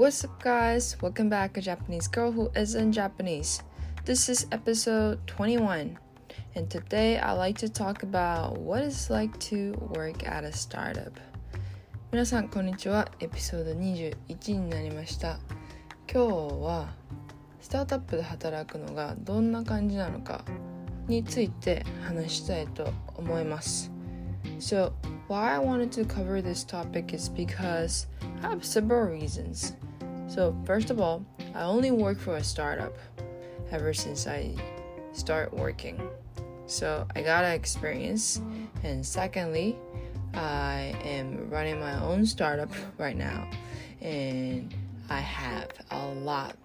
What's up, guys? Welcome back, a Japanese girl who isn't Japanese. This is episode 21, and today I like to talk about what it's like to work at a startup. 皆さん、こんにちは。エピソード21になりました。今日はスタートアップで働くのがどんな感じなのかについて話したいと思います。So, why I wanted to cover this topic is because I have several reasons. So, first of all, I only work for a startup ever since I start working. So, I got experience. And secondly, I am running my own startup right now and I have a lot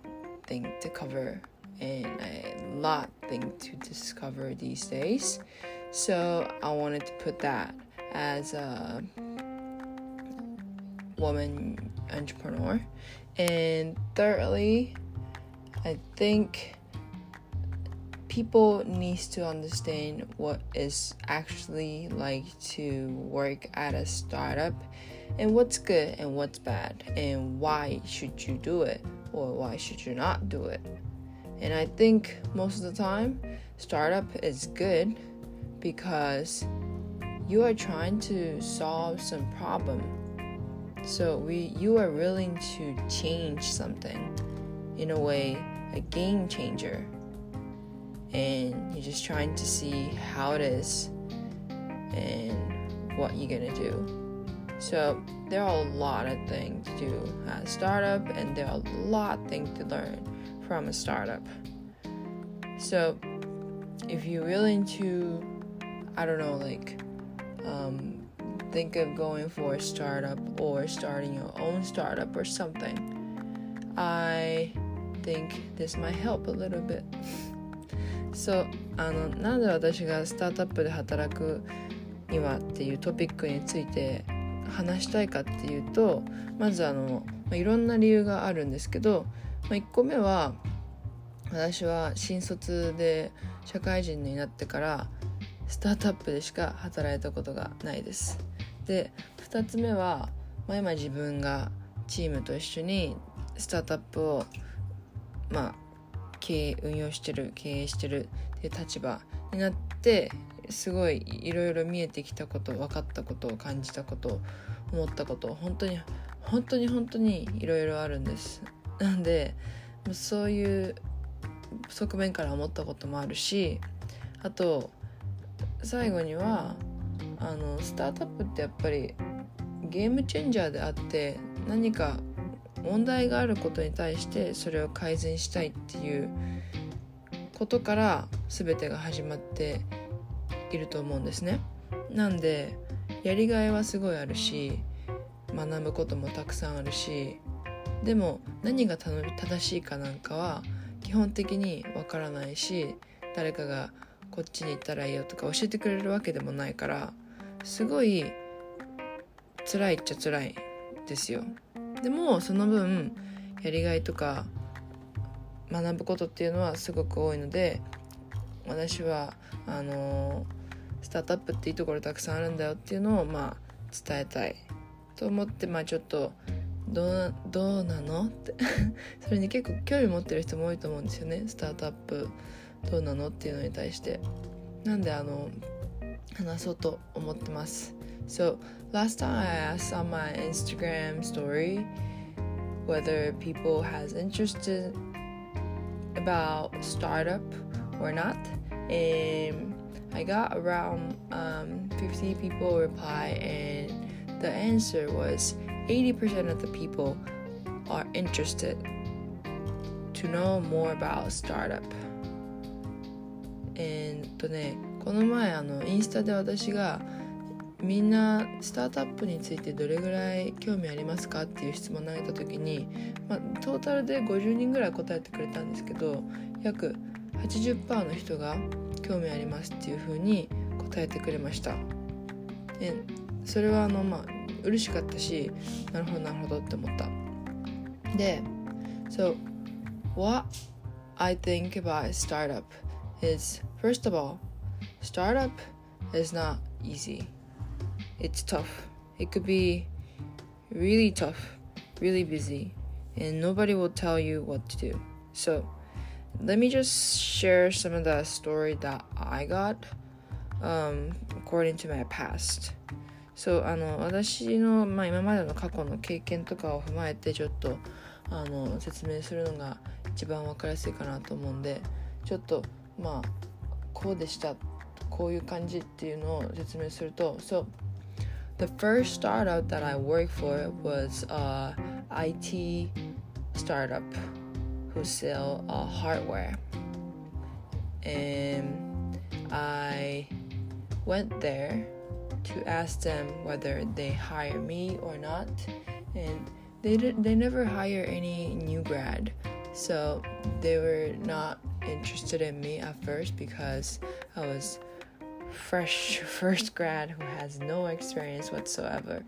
thing to cover and a lot thing to discover these days. So I wanted to put that as a woman entrepreneur. And thirdly, I think people needs to understand what is actually like to work at a startup and what's good and what's bad and why should you do it or why should you not do it. And i think most of the time startup is good because you are trying to solve some problem so we you are willing to change something in a way a game changer. And you're just trying to see how it is and what you're gonna do. So there are a lot of things to do at a startup and there are a lot of things to learn from a startup. So if you're willing to i don't know like um, think of going for a startup or starting your own startup or something, I think this might help a little bit. そうあのなんで私がスタートアップで働くにはっていうトピックについて話したいかっていうとまずあの、まあ、いろんな理由があるんですけど、まあ、1個目は私は新卒で社会人になってからスタートアップでしか働いたことがないですで2つ目は、まあ、今自分がチームと一緒にスタートアップをまあ経営運用してる経営してるっていう立場になってすごいいろいろ見えてきたこと分かったことを感じたこと思ったこと本当に本当に本当にいろいろあるんです。なんでそういう側面から思ったこともあるしあと最後にはあのスタートアップってやっぱりゲームチェンジャーであって何か問題があることに対してそれを改善したいっていうことから全てが始まっていると思うんですね。なんでやりがいはすごいあるし学ぶこともたくさんあるしでも何が正しいかなんかは基本的にわからないし誰かがこっちに行ったらいいよとか教えてくれるわけでもないからすごい辛いっちゃ辛いですよ。でもその分やりがいとか学ぶことっていうのはすごく多いので私はあのスタートアップっていいところたくさんあるんだよっていうのをまあ伝えたいと思ってまあちょっとどうどうなの？って。それに結構興味持ってる人も多いと思うんですよね。スタートアップどうなの？っていうのに対して。なんであの話そうと思ってます So last time I asked on my Instagram story whether people has interested about startup or not and I got around um, 50 people reply and the answer was 80% of the people are interested to know more about startup えー、っとね この前あのインスタで私がみんなスタートアップについてどれぐらい興味ありますかっていう質問を投げた時に、まあ、トータルで50人ぐらい答えてくれたんですけど約80%の人が興味ありますっていうふうに答えてくれました。でそれはあのまあ嬉しかったしなるほどなるほどって思った。で So what I think about startup is first of all, startup is not easy. It's tough. It could be really tough, really busy, and nobody will tell you what to do. So let me just share some of the story that I got um, according to my past. So あの私の、まあ、今までの過去の経験とかを踏まえてちょっとあの説明するのが一番分かりやすいかなと思うんでちょっとまあこうでしたこういう感じっていうのを説明すると So the first startup that I worked for was a IT startup who sell uh, hardware and I went there to ask them whether they hire me or not and they did, they never hire any new grad so they were not interested in me at first because I was fresh first grad who has no experience whatsoever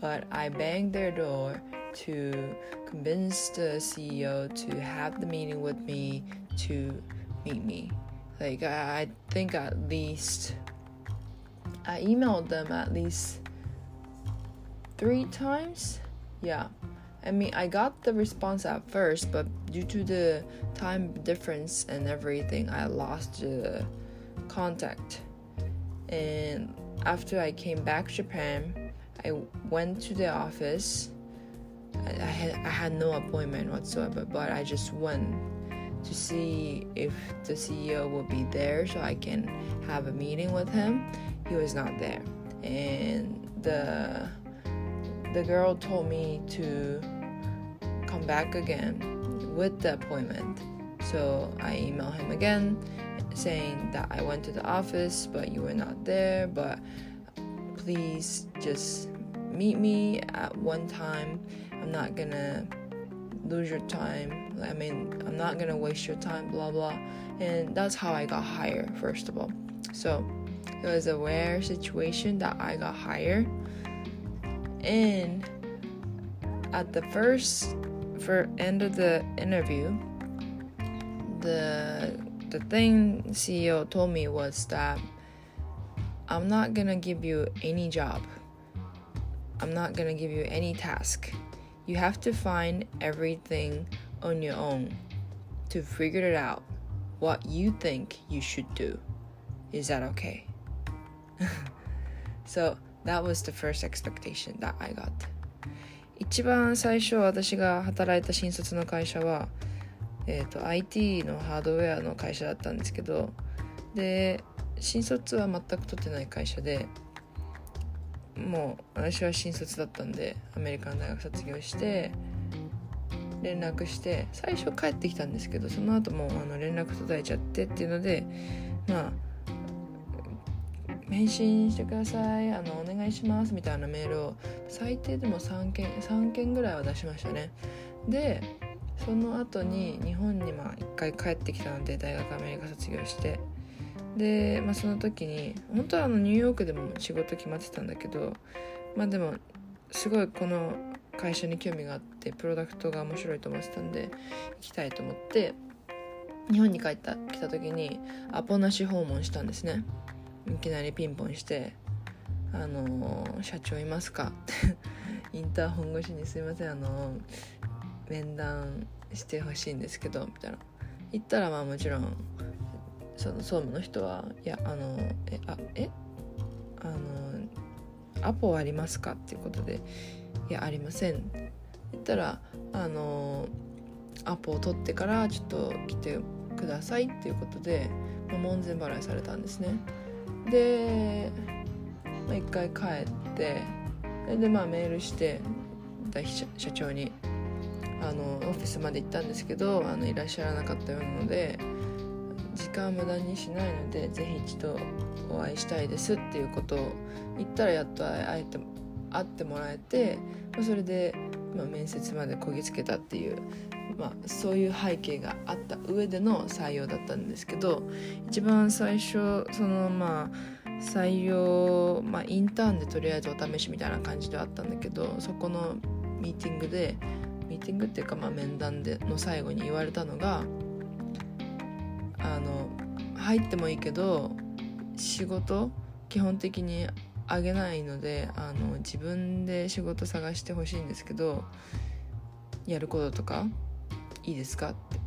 but I banged their door to convince the CEO to have the meeting with me to meet me like I think at least I emailed them at least three times. Yeah. I mean, I got the response at first, but due to the time difference and everything, I lost the contact. And after I came back to Japan, I went to the office. I, I, had, I had no appointment whatsoever, but I just went to see if the CEO will be there so I can have a meeting with him. He was not there. And the the girl told me to come back again with the appointment. So i emailed him again saying that i went to the office but you were not there but please just meet me at one time. I'm not gonna lose your time. I mean i'm not gonna waste your time blah blah. And that's how i got hired first of all. So it was a rare situation that I got hired. And at the first for end of the interview, the the thing CEO told me was that I'm not gonna give you any job. I'm not gonna give you any task. You have to find everything on your own to figure it out what you think you should do. Is that okay? so that was the first expectation that I got 一番最初私が働いた新卒の会社は、 えーと、IT のハードウェアの会社だったんですけどで新卒は全く取ってない会社でもう私は新卒だったんでアメリカの大学卒業して連絡して最初帰ってきたんですけどその後もあの連絡途絶えちゃってっていうのでまあ返信してくださいあのお願いしますみたいなメールを最低でも3件3件ぐらいは出しましたね。でその後に日本にまあ1回帰ってきたので大学アメリカ卒業してで、まあ、その時に本当はあのニューヨークでも仕事決まってたんだけどまあでもすごいこの会社に興味があってプロダクトが面白いと思ってたんで行きたいと思って日本に帰った来た時にアポなし訪問したんですねいきなりピンポンして「あのー、社長いますか?」ってインターホン越しに「すいませんあのー、面談してほしいんですけど」みたいな言ったらまあもちろんその総務の人は「いやあのえあえ？あのアポはありますか?」っていうことで「いやありませんって」言ったらあのアポを取ってからちょっと来てくださいっていうことで、まあ、門前払いされたんですね。で、まあ、一回帰ってでまあメールして社長にあのオフィスまで行ったんですけどあのいらっしゃらなかったようなので時間無駄にしないのでぜひ一度お会いしたいですっていうことを言ったらやっと会えて会ってもらえて、ま、それで、ま、面接までこぎつけたっていうまあ、そういう背景があった上での採用だったんですけど一番最初そのまあ採用、まあ、インターンでとりあえずお試しみたいな感じではあったんだけどそこのミーティングでティングっていうかまあ面談での最後に言われたのがあの入ってもいいけど仕事基本的にあげないのであの自分で仕事探してほしいんですけどやることとかいいですか？って。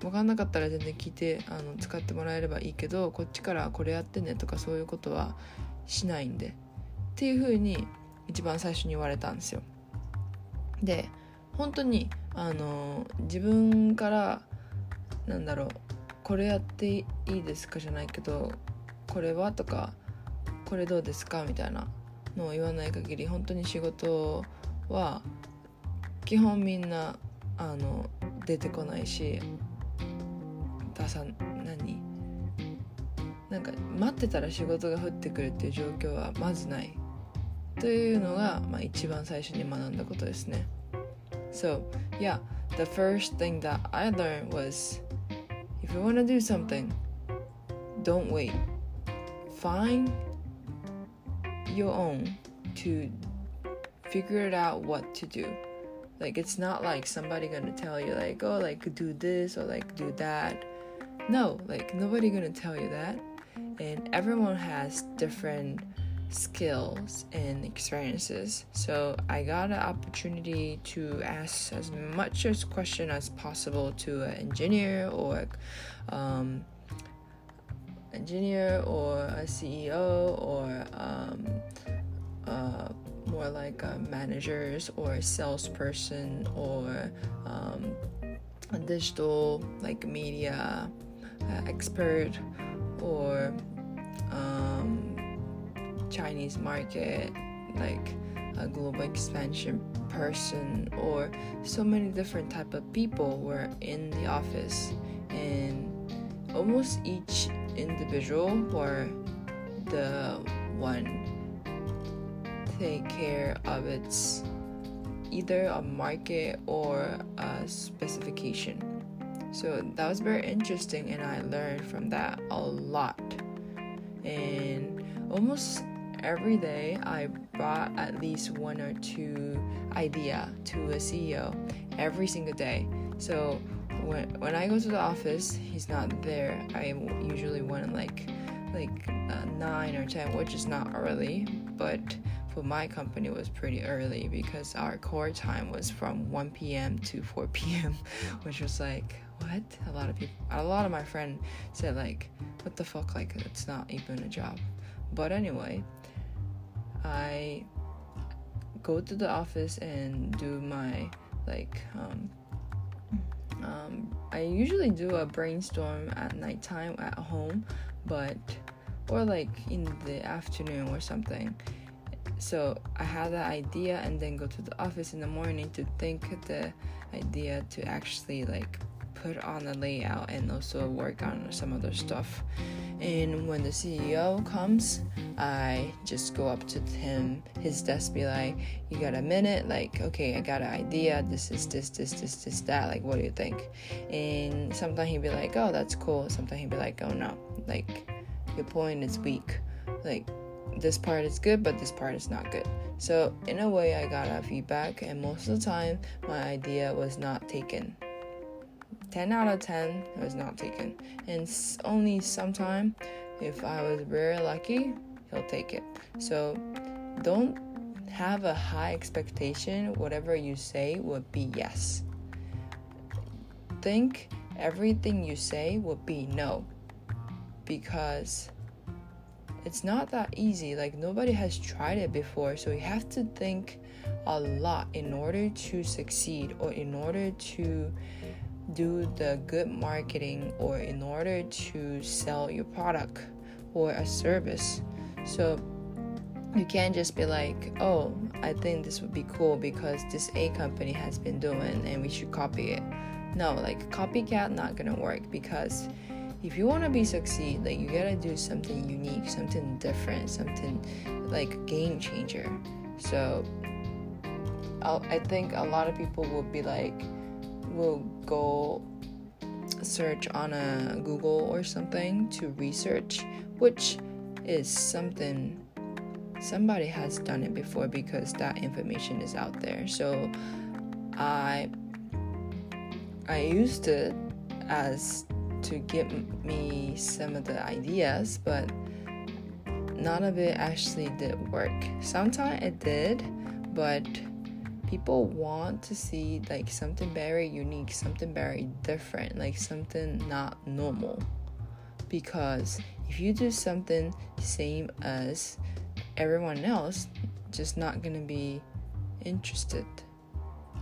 分かんなかったら全然聞いてあの使ってもらえればいいけどこっちからこれやってねとかそういうことはしないんで。っていう風に一番最初に言われたんですよ。で本当にあの自分からなんだろうこれやっていいですかじゃないけどこれはとかこれどうですか？みたいなのを言わない限り本当に仕事は基本みんなあの出てこないし出さ何？なんか待ってたら仕事が降ってくるっていう状況はまずない。というのが、まあ、一番最初に学んだことですね。So, yeah, the first thing that I learned was if you want to do something, don't wait. Find your own to figure it out what to do. Like it's not like somebody gonna tell you like, oh like do this or like do that. No, like nobody gonna tell you that. And everyone has different skills and experiences. So I got an opportunity to ask as much as question as possible to an engineer or um, engineer or a CEO or um, uh, more like managers or a salesperson or um, a digital like media uh, expert or um, Chinese market, like a global expansion person, or so many different type of people were in the office, and almost each individual were the one take care of its either a market or a specification. So that was very interesting, and I learned from that a lot. And almost every day I brought at least one or two idea to a CEO every single day. So when when I go to the office, he's not there. I usually went like like uh, nine or ten, which is not early, but for my company was pretty early because our core time was from 1 p.m. to 4 p.m., which was like what? A lot of people, a lot of my friends said like, what the fuck? Like it's not even a job. But anyway, I go to the office and do my like um, um, I usually do a brainstorm at nighttime at home, but or like in the afternoon or something. So I had the idea and then go to the office in the morning to think the idea to actually like put on the layout and also work on some other stuff. And when the CEO comes, I just go up to him, his desk, be like, You got a minute? Like, okay, I got an idea. This is this, this, this, this, that. Like, what do you think? And sometimes he'd be like, Oh, that's cool. Sometimes he'd be like, Oh, no. Like, your point is weak. Like, this part is good, but this part is not good. So, in a way, I got a feedback, and most of the time, my idea was not taken 10 out of 10 was not taken. And only sometime, if I was very lucky, he'll take it. So don't have a high expectation. Whatever you say would be yes. Think everything you say would be no. Because it's not that easy. Like nobody has tried it before. So you have to think a lot in order to succeed or in order to do the good marketing or in order to sell your product or a service. So you can't just be like, oh, I think this would be cool because this A company has been doing and we should copy it. No, like copycat not gonna work because if you want to be succeed, like you gotta do something unique, something different, something like game changer. So I'll, I think a lot of people will be like, will go search on a Google or something to research, which is something somebody has done it before because that information is out there. So I I used it as to give me some of the ideas, but none of it actually did work. Sometimes it did, but people want to see like something very unique, something very different, like something not normal. Because if you do something same as everyone else, just not gonna be interested.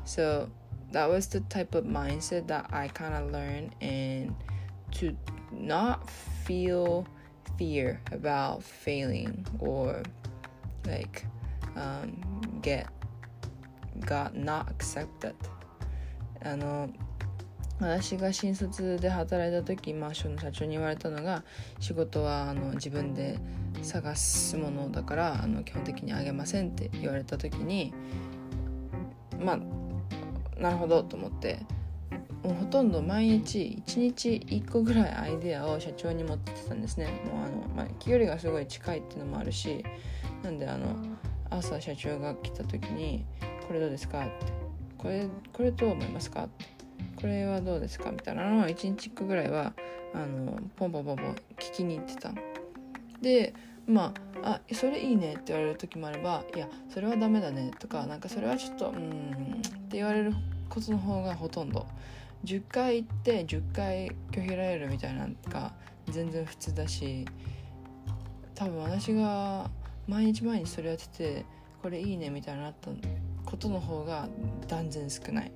So that was the type of mindset that I kind of learned and to not feel fear about failing or like um, get got not accepted あの私が新卒で働いた時マンションの社長に言われたのが仕事はあの自分で探すものだからあの基本的にあげませんって言われた時にまあなるほどと思ってもうほとんど毎日1日1個ぐらいアイデアを社長に持っててたんですね。もうあの、まあ、距離がすごい近いっていうのもあるしなんであの朝社長が来た時に「これどうですか?」って「これこれどう思いますか?」って「これはどうですか?」みたいなのを1日1個ぐらいはあのポンポンポンポン聞きに行ってたでまあ「あそれいいね」って言われる時もあれば「いやそれはダメだね」とかなんかそれはちょっとうんって言われることの方がほとんど10回行って10回拒否られるみたいなのが全然普通だし多分私が毎日毎日それやっててこれいいねみたいになったことの方が断然少ない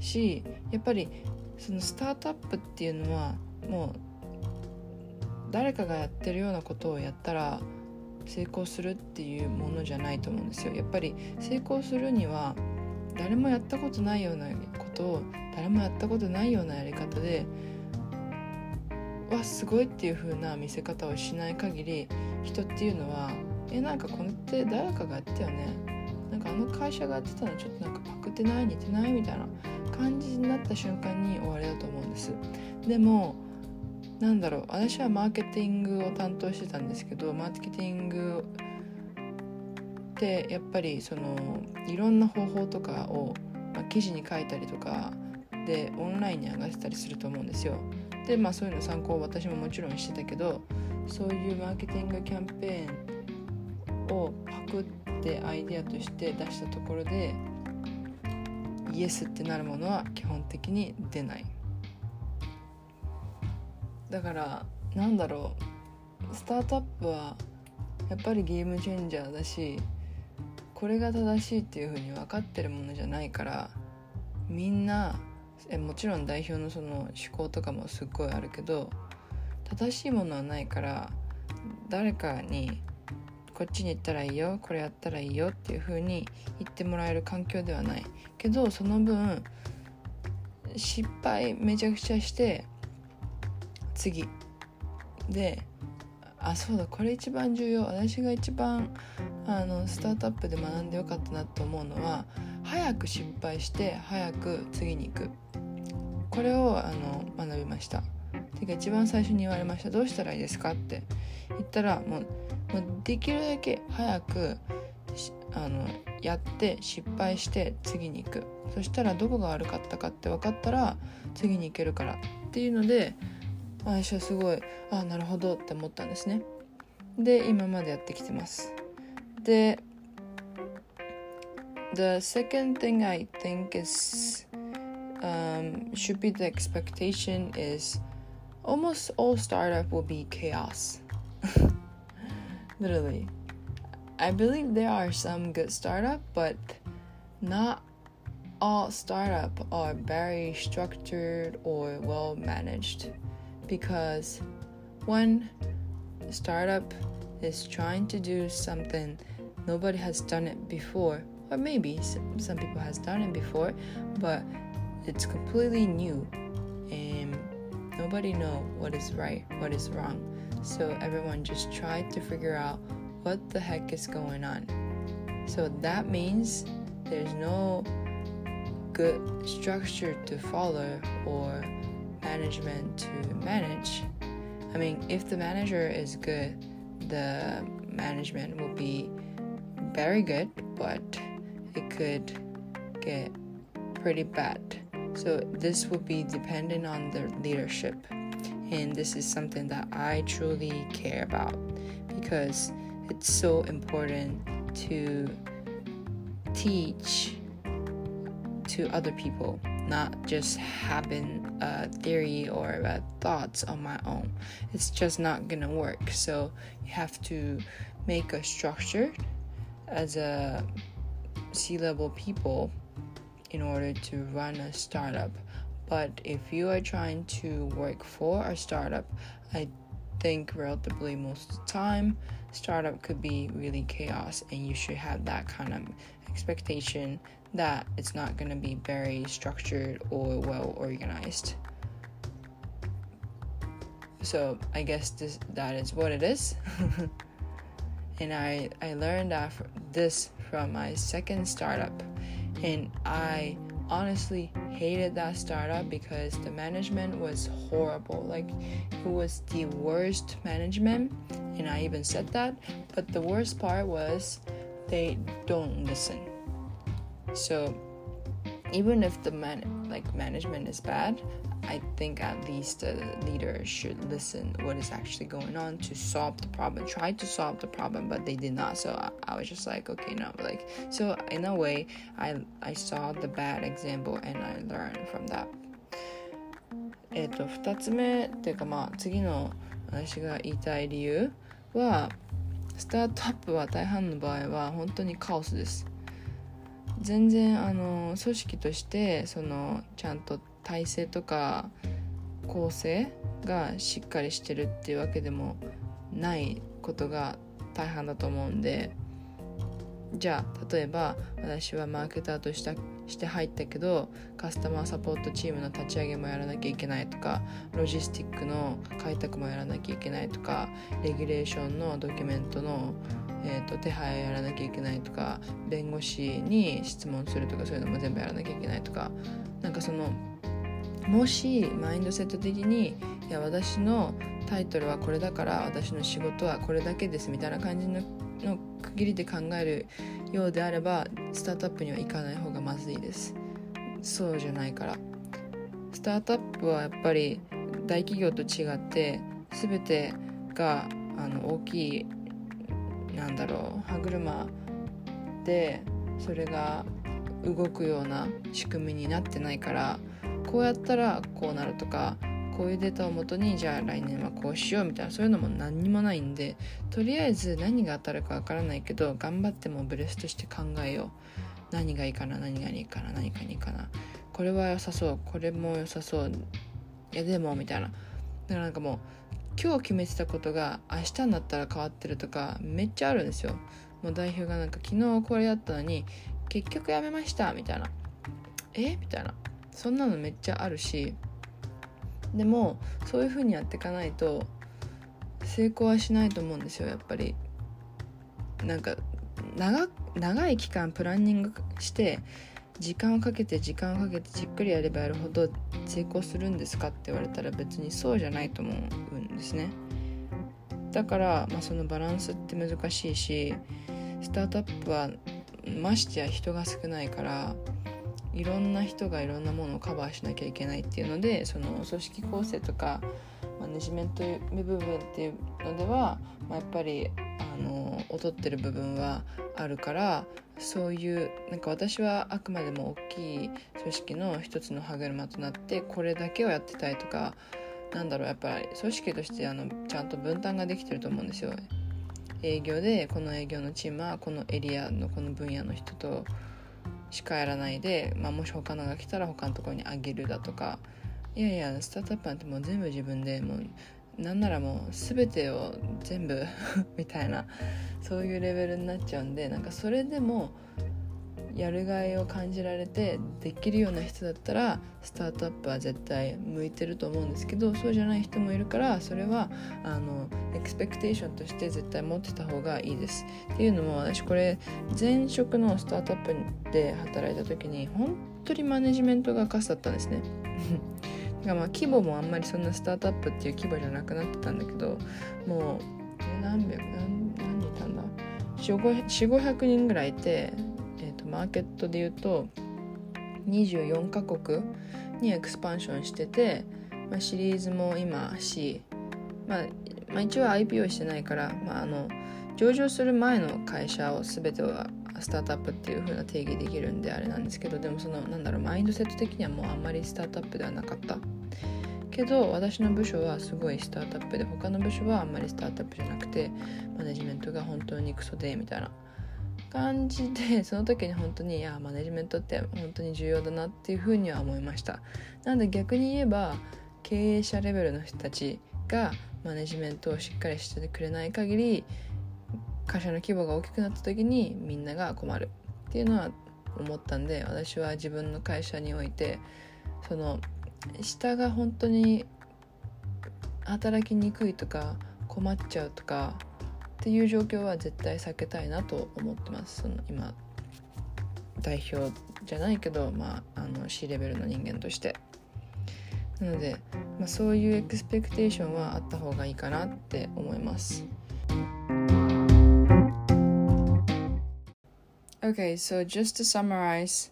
しやっぱりそのスタートアップっていうのはもう誰かがやってるようなことをやったら成功するっていうものじゃないと思うんですよ。やっぱり成功するには誰もやったことないようなことを誰もやったことないようなやり方でわすごいっていう風な見せ方をしない限り人っていうのはえなんかこれって誰かがやったよね。なんかあの会社がやってたのちょっとなんかパクってない似てないみたいな感じになった瞬間に終わりだと思うんです。でもなんだろう私はマーケティングを担当してたんですけどマーケティングってやっぱりそのいろんな方法とかを、まあ、記事に書いたりとかでオンラインに上がってたりすると思うんですよ。でまあそういうの参考を私ももちろんしてたけどそういうマーケティングキャンペーンをパクってアイデアとして出したところでイエスってなるものは基本的に出ない。だからなんだろう。スタートアップはやっぱりゲームチェンジャーだしこれが正しいっていうふうに分かってるものじゃないからみんなえもちろん代表のその思考とかもすっごいあるけど正しいものはないから誰かにこっちに行ったらいいよこれやったらいいよっていう風に言ってもらえる環境ではないけどその分失敗めちゃくちゃして次。であそうだこれ一番重要。私が一番あのスタートアップで学んでよかったなと思うのは早く失敗して早く次に行く。これをあの学びました。てか一番最初に言われました。どうしたらいいですかって言ったらもうもうできるだけ早くあのやって失敗して次に行く。そしたらどこが悪かったかって分かったら次に行けるからっていうので私はすごいああなるほどって思ったんですね。で今までやってきてます。で The second thing I think is um, should be the expectation is almost all startup will be chaos. literally. I believe there are some good startup but not all startup are very structured or well managed because one startup is trying to do something nobody has done it before. Or maybe some people has done it before but it's completely new and nobody know what is right what is wrong so everyone just tried to figure out what the heck is going on. So that means there's no good structure to follow or management to manage. I mean, if the manager is good, the management will be very good, but it could get pretty bad. So this will be dependent on the leadership and this is something that I truly care about because it's so important to teach to other people, not just having a theory or a thoughts on my own. It's just not gonna work. So you have to make a structure as a C level people in order to run a startup. But if you are trying to work for a startup, I think relatively most of the time startup could be really chaos and you should have that kind of expectation that it's not going to be very structured or well organized. So i guess this that is what it is. And i i learned that this from my second startup. And i honestly hated that startup because the management was horrible. Like it was the worst management, and I even said that. But the worst part was they don't listen. So even if the man like management is bad, I think at least the leader should listen what is actually going on to solve the problem. Try to solve the problem, but they did not. So I, I was just like, okay, no. Like so in a way, I I saw the bad example and I learned from that. えっと2つ目っていうかまあ次の私が言いたい理由はスタートアップは大半の場合は本当にカオスです全然あの組織としてそのちゃんと 体制とか構成がしっかりしてるっていうわけでもないことが大半だと思うんでじゃあ例えば私はマーケターとしたして入ったけどカスタマーサポートチームの立ち上げもやらなきゃいけないとかロジスティックの開拓もやらなきゃいけないとかレギュレーションのドキュメントの、えーと、手配をやらなきゃいけないとか弁護士に質問するとかそういうのも全部やらなきゃいけないとかなんかそのもしマインドセット的にいや私のタイトルはこれだから私の仕事はこれだけですみたいな感じのの区切りで考えるようであればスタートアップには行かない方がまずいです。そうじゃないから。スタートアップはやっぱり大企業と違って全てがあの大きいなんだろう歯車でそれが動くような仕組みになってないからこうやったらこうなるとかこういうデータをもとにじゃあ来年はこうしようみたいなそういうのも何にもないんでとりあえず何が当たるかわからないけど頑張ってもブレスとして考えよう。何がいいかな何がいいかな何がいいかな。これは良さそうこれも良さそういやでもみたいな。だからなんかもう今日決めてたことが明日になったら変わってるとかめっちゃあるんですよ。もう代表がなんか昨日これやったのに結局やめましたみたいな。え？みたいな。そんなのめっちゃあるしでもそういう風にやっていかないと成功はしないと思うんですよやっぱり。なんか長長い期間プランニングして時間をかけて時間をかけてじっくりやればやるほど成功するんですかって言われたら別にそうじゃないと思うんですね。だから、まあ、そのバランスって難しいしスタートアップはましてや人が少ないからいろんな人がいろんなものをカバーしなきゃいけないっていうのでその組織構成とかマネジメント部分っていうのでは、まあ、やっぱりあの劣ってる部分はあるからそういうなんか私はあくまでも大きい組織の一つの歯車となってこれだけをやってたいとかなんだろうやっぱり組織としてあのちゃんと分担ができてると思うんですよ。営業でこの営業のチームはこのエリアのこの分野の人としかやらないで、まあ、もし他のが来たら他のところにあげるだとか。いやいやスタートアップなんてもう全部自分でもうなんならもう全てを全部 みたいな。そういうレベルになっちゃうんでなんかそれでもやるがいを感じられてできるような人だったらスタートアップは絶対向いてると思うんですけどそうじゃない人もいるからそれはあのエクスペクテーションとして絶対持ってた方がいいです。っていうのも私これ前職のスタートアップで働いた時に本当にマネジメントがカスだったんですね。まあ規模もあんまりそんなスタートアップっていう規模じゃなくなってたんだけどもう何百何何人いたんだ？4500人ぐらいいてマーケットで言うと24カ国にエクスパンションしてて、まあ、シリーズも今し、まあ、まあ、一応 IPO してないから、まあ、あの上場する前の会社を全てはスタートアップっていう風な定義できるんであれなんですけどでもそのなんだろうマインドセット的にはもうあんまりスタートアップではなかった。けど私の部署はすごいスタートアップで他の部署はあんまりスタートアップじゃなくてマネジメントが本当にクソでみたいな。感じでその時に本当にいやマネジメントって本当に重要だなっていうふうには思いました。なので逆に言えば経営者レベルの人たちがマネジメントをしっかりしてくれない限り会社の規模が大きくなった時にみんなが困るっていうのは思ったんで私は自分の会社においてその下が本当に働きにくいとか困っちゃうとかっていう状況は絶対避けたいなと思ってます。その今代表じゃないけど、まあ、あの C レベルの人間として。なので、まあ、そういうエクスペクテーションはあった方がいいかなって思います。Okay, so just to summarize,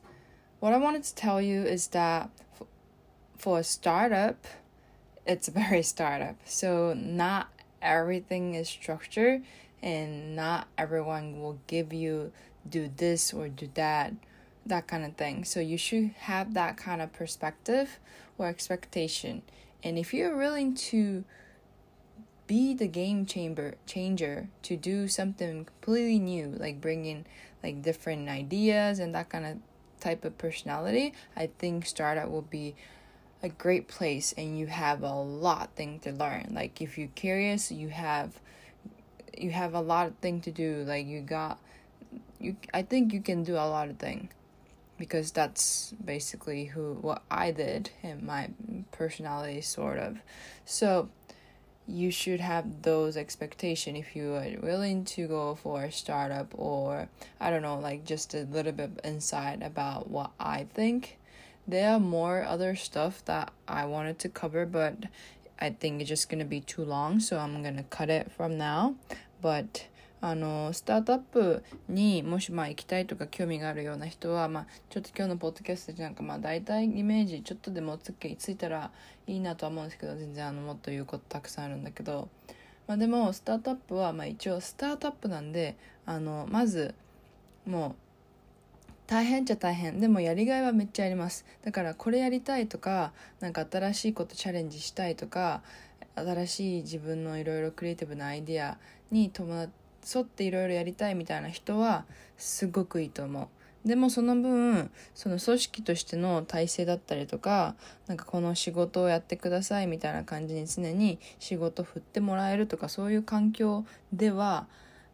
what I wanted to tell you is that for a startup, it's a very startup. So not everything is structured and not everyone will give you do this or do that that kind of thing. So you should have that kind of perspective or expectation. And if you're willing to be the game chamber changer to do something completely new like bringing like different ideas and that kind of type of personality i think startup will be a great place and you have a lot thing to learn. Like if you're curious you have you have a lot of thing to do. Like you got you i think you can do a lot of thing because that's basically who what i did in my personality sort of. So you should have those expectation if you are willing to go for a startup or i don't know like just a little bit inside about what i think there are more other stuff that I wanted to cover, but I think it's just gonna be too long, so I'm gonna cut it from now. But あのスタートアップにもしまあ行きたいとか興味があるような人は、まあ、ちょっと今日のポッドキャストでなんかまあ大体イメージちょっとでもつけついたらいいなとは思うんですけど全然あのもっと言うことたくさんあるんだけど、まあ、でもスタートアップはまあ一応スタートアップなんであのまずもう大変っちゃ大変。でもやりがいはめっちゃあります。だからこれやりたいとか何か新しいことチャレンジしたいとか新しい自分のいろいろクリエイティブなアイディアに伴沿っていろいろやりたいみたいな人はすごくいいと思う。でもその分その組織としての体制だったりとかなんかこの仕事をやってくださいみたいな感じに常に仕事振ってもらえるとかそういう環境では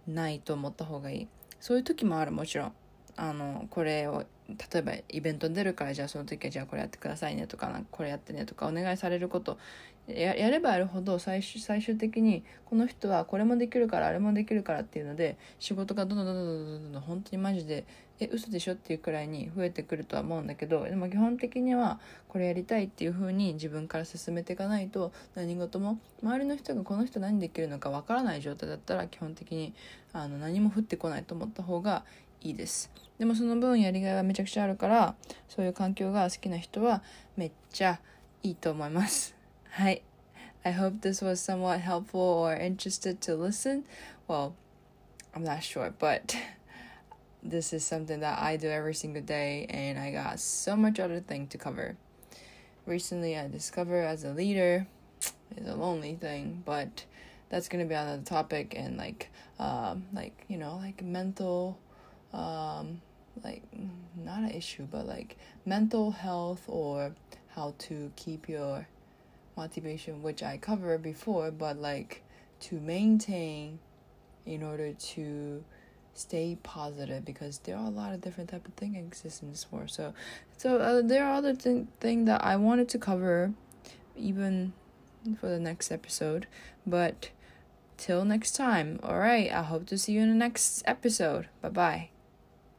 ないと思った方がいい。そういう時もあるもちろん。あのこれを例えばイベントに出るからじゃあその時はじゃあこれやってくださいねとかなんかこれやってねとかお願いされること。やればやるほど最終最終的にこの人はこれもできるからあれもできるからっていうので仕事がどんどんどんどんどんどんどん本当にマジでえ嘘でしょっていうくらいに増えてくるとは思うんだけどでも基本的にはこれやりたいっていう風に自分から進めていかないと何事も周りの人がこの人何できるのかわからない状態だったら基本的にあの何も降ってこないと思った方がいいですでもその分やりがいはめちゃくちゃあるからそういう環境が好きな人はめっちゃいいと思いますはい I hope this was somewhat helpful or interested to listen well I'm not sure but this is something that I do every single day and I got so much other thing to cover recently I discovered as a leader is a lonely thing but that's gonna be another topic and like um like you know like mental um, like not an issue, but like mental health or how to keep your motivation, which I covered before, but like to maintain in order to stay positive because there are a lot of different type of things exist in this world. So, so uh, there are other th- thing that I wanted to cover, even for the next episode, but till next time. All right, I hope to see you in the next episode. Bye bye.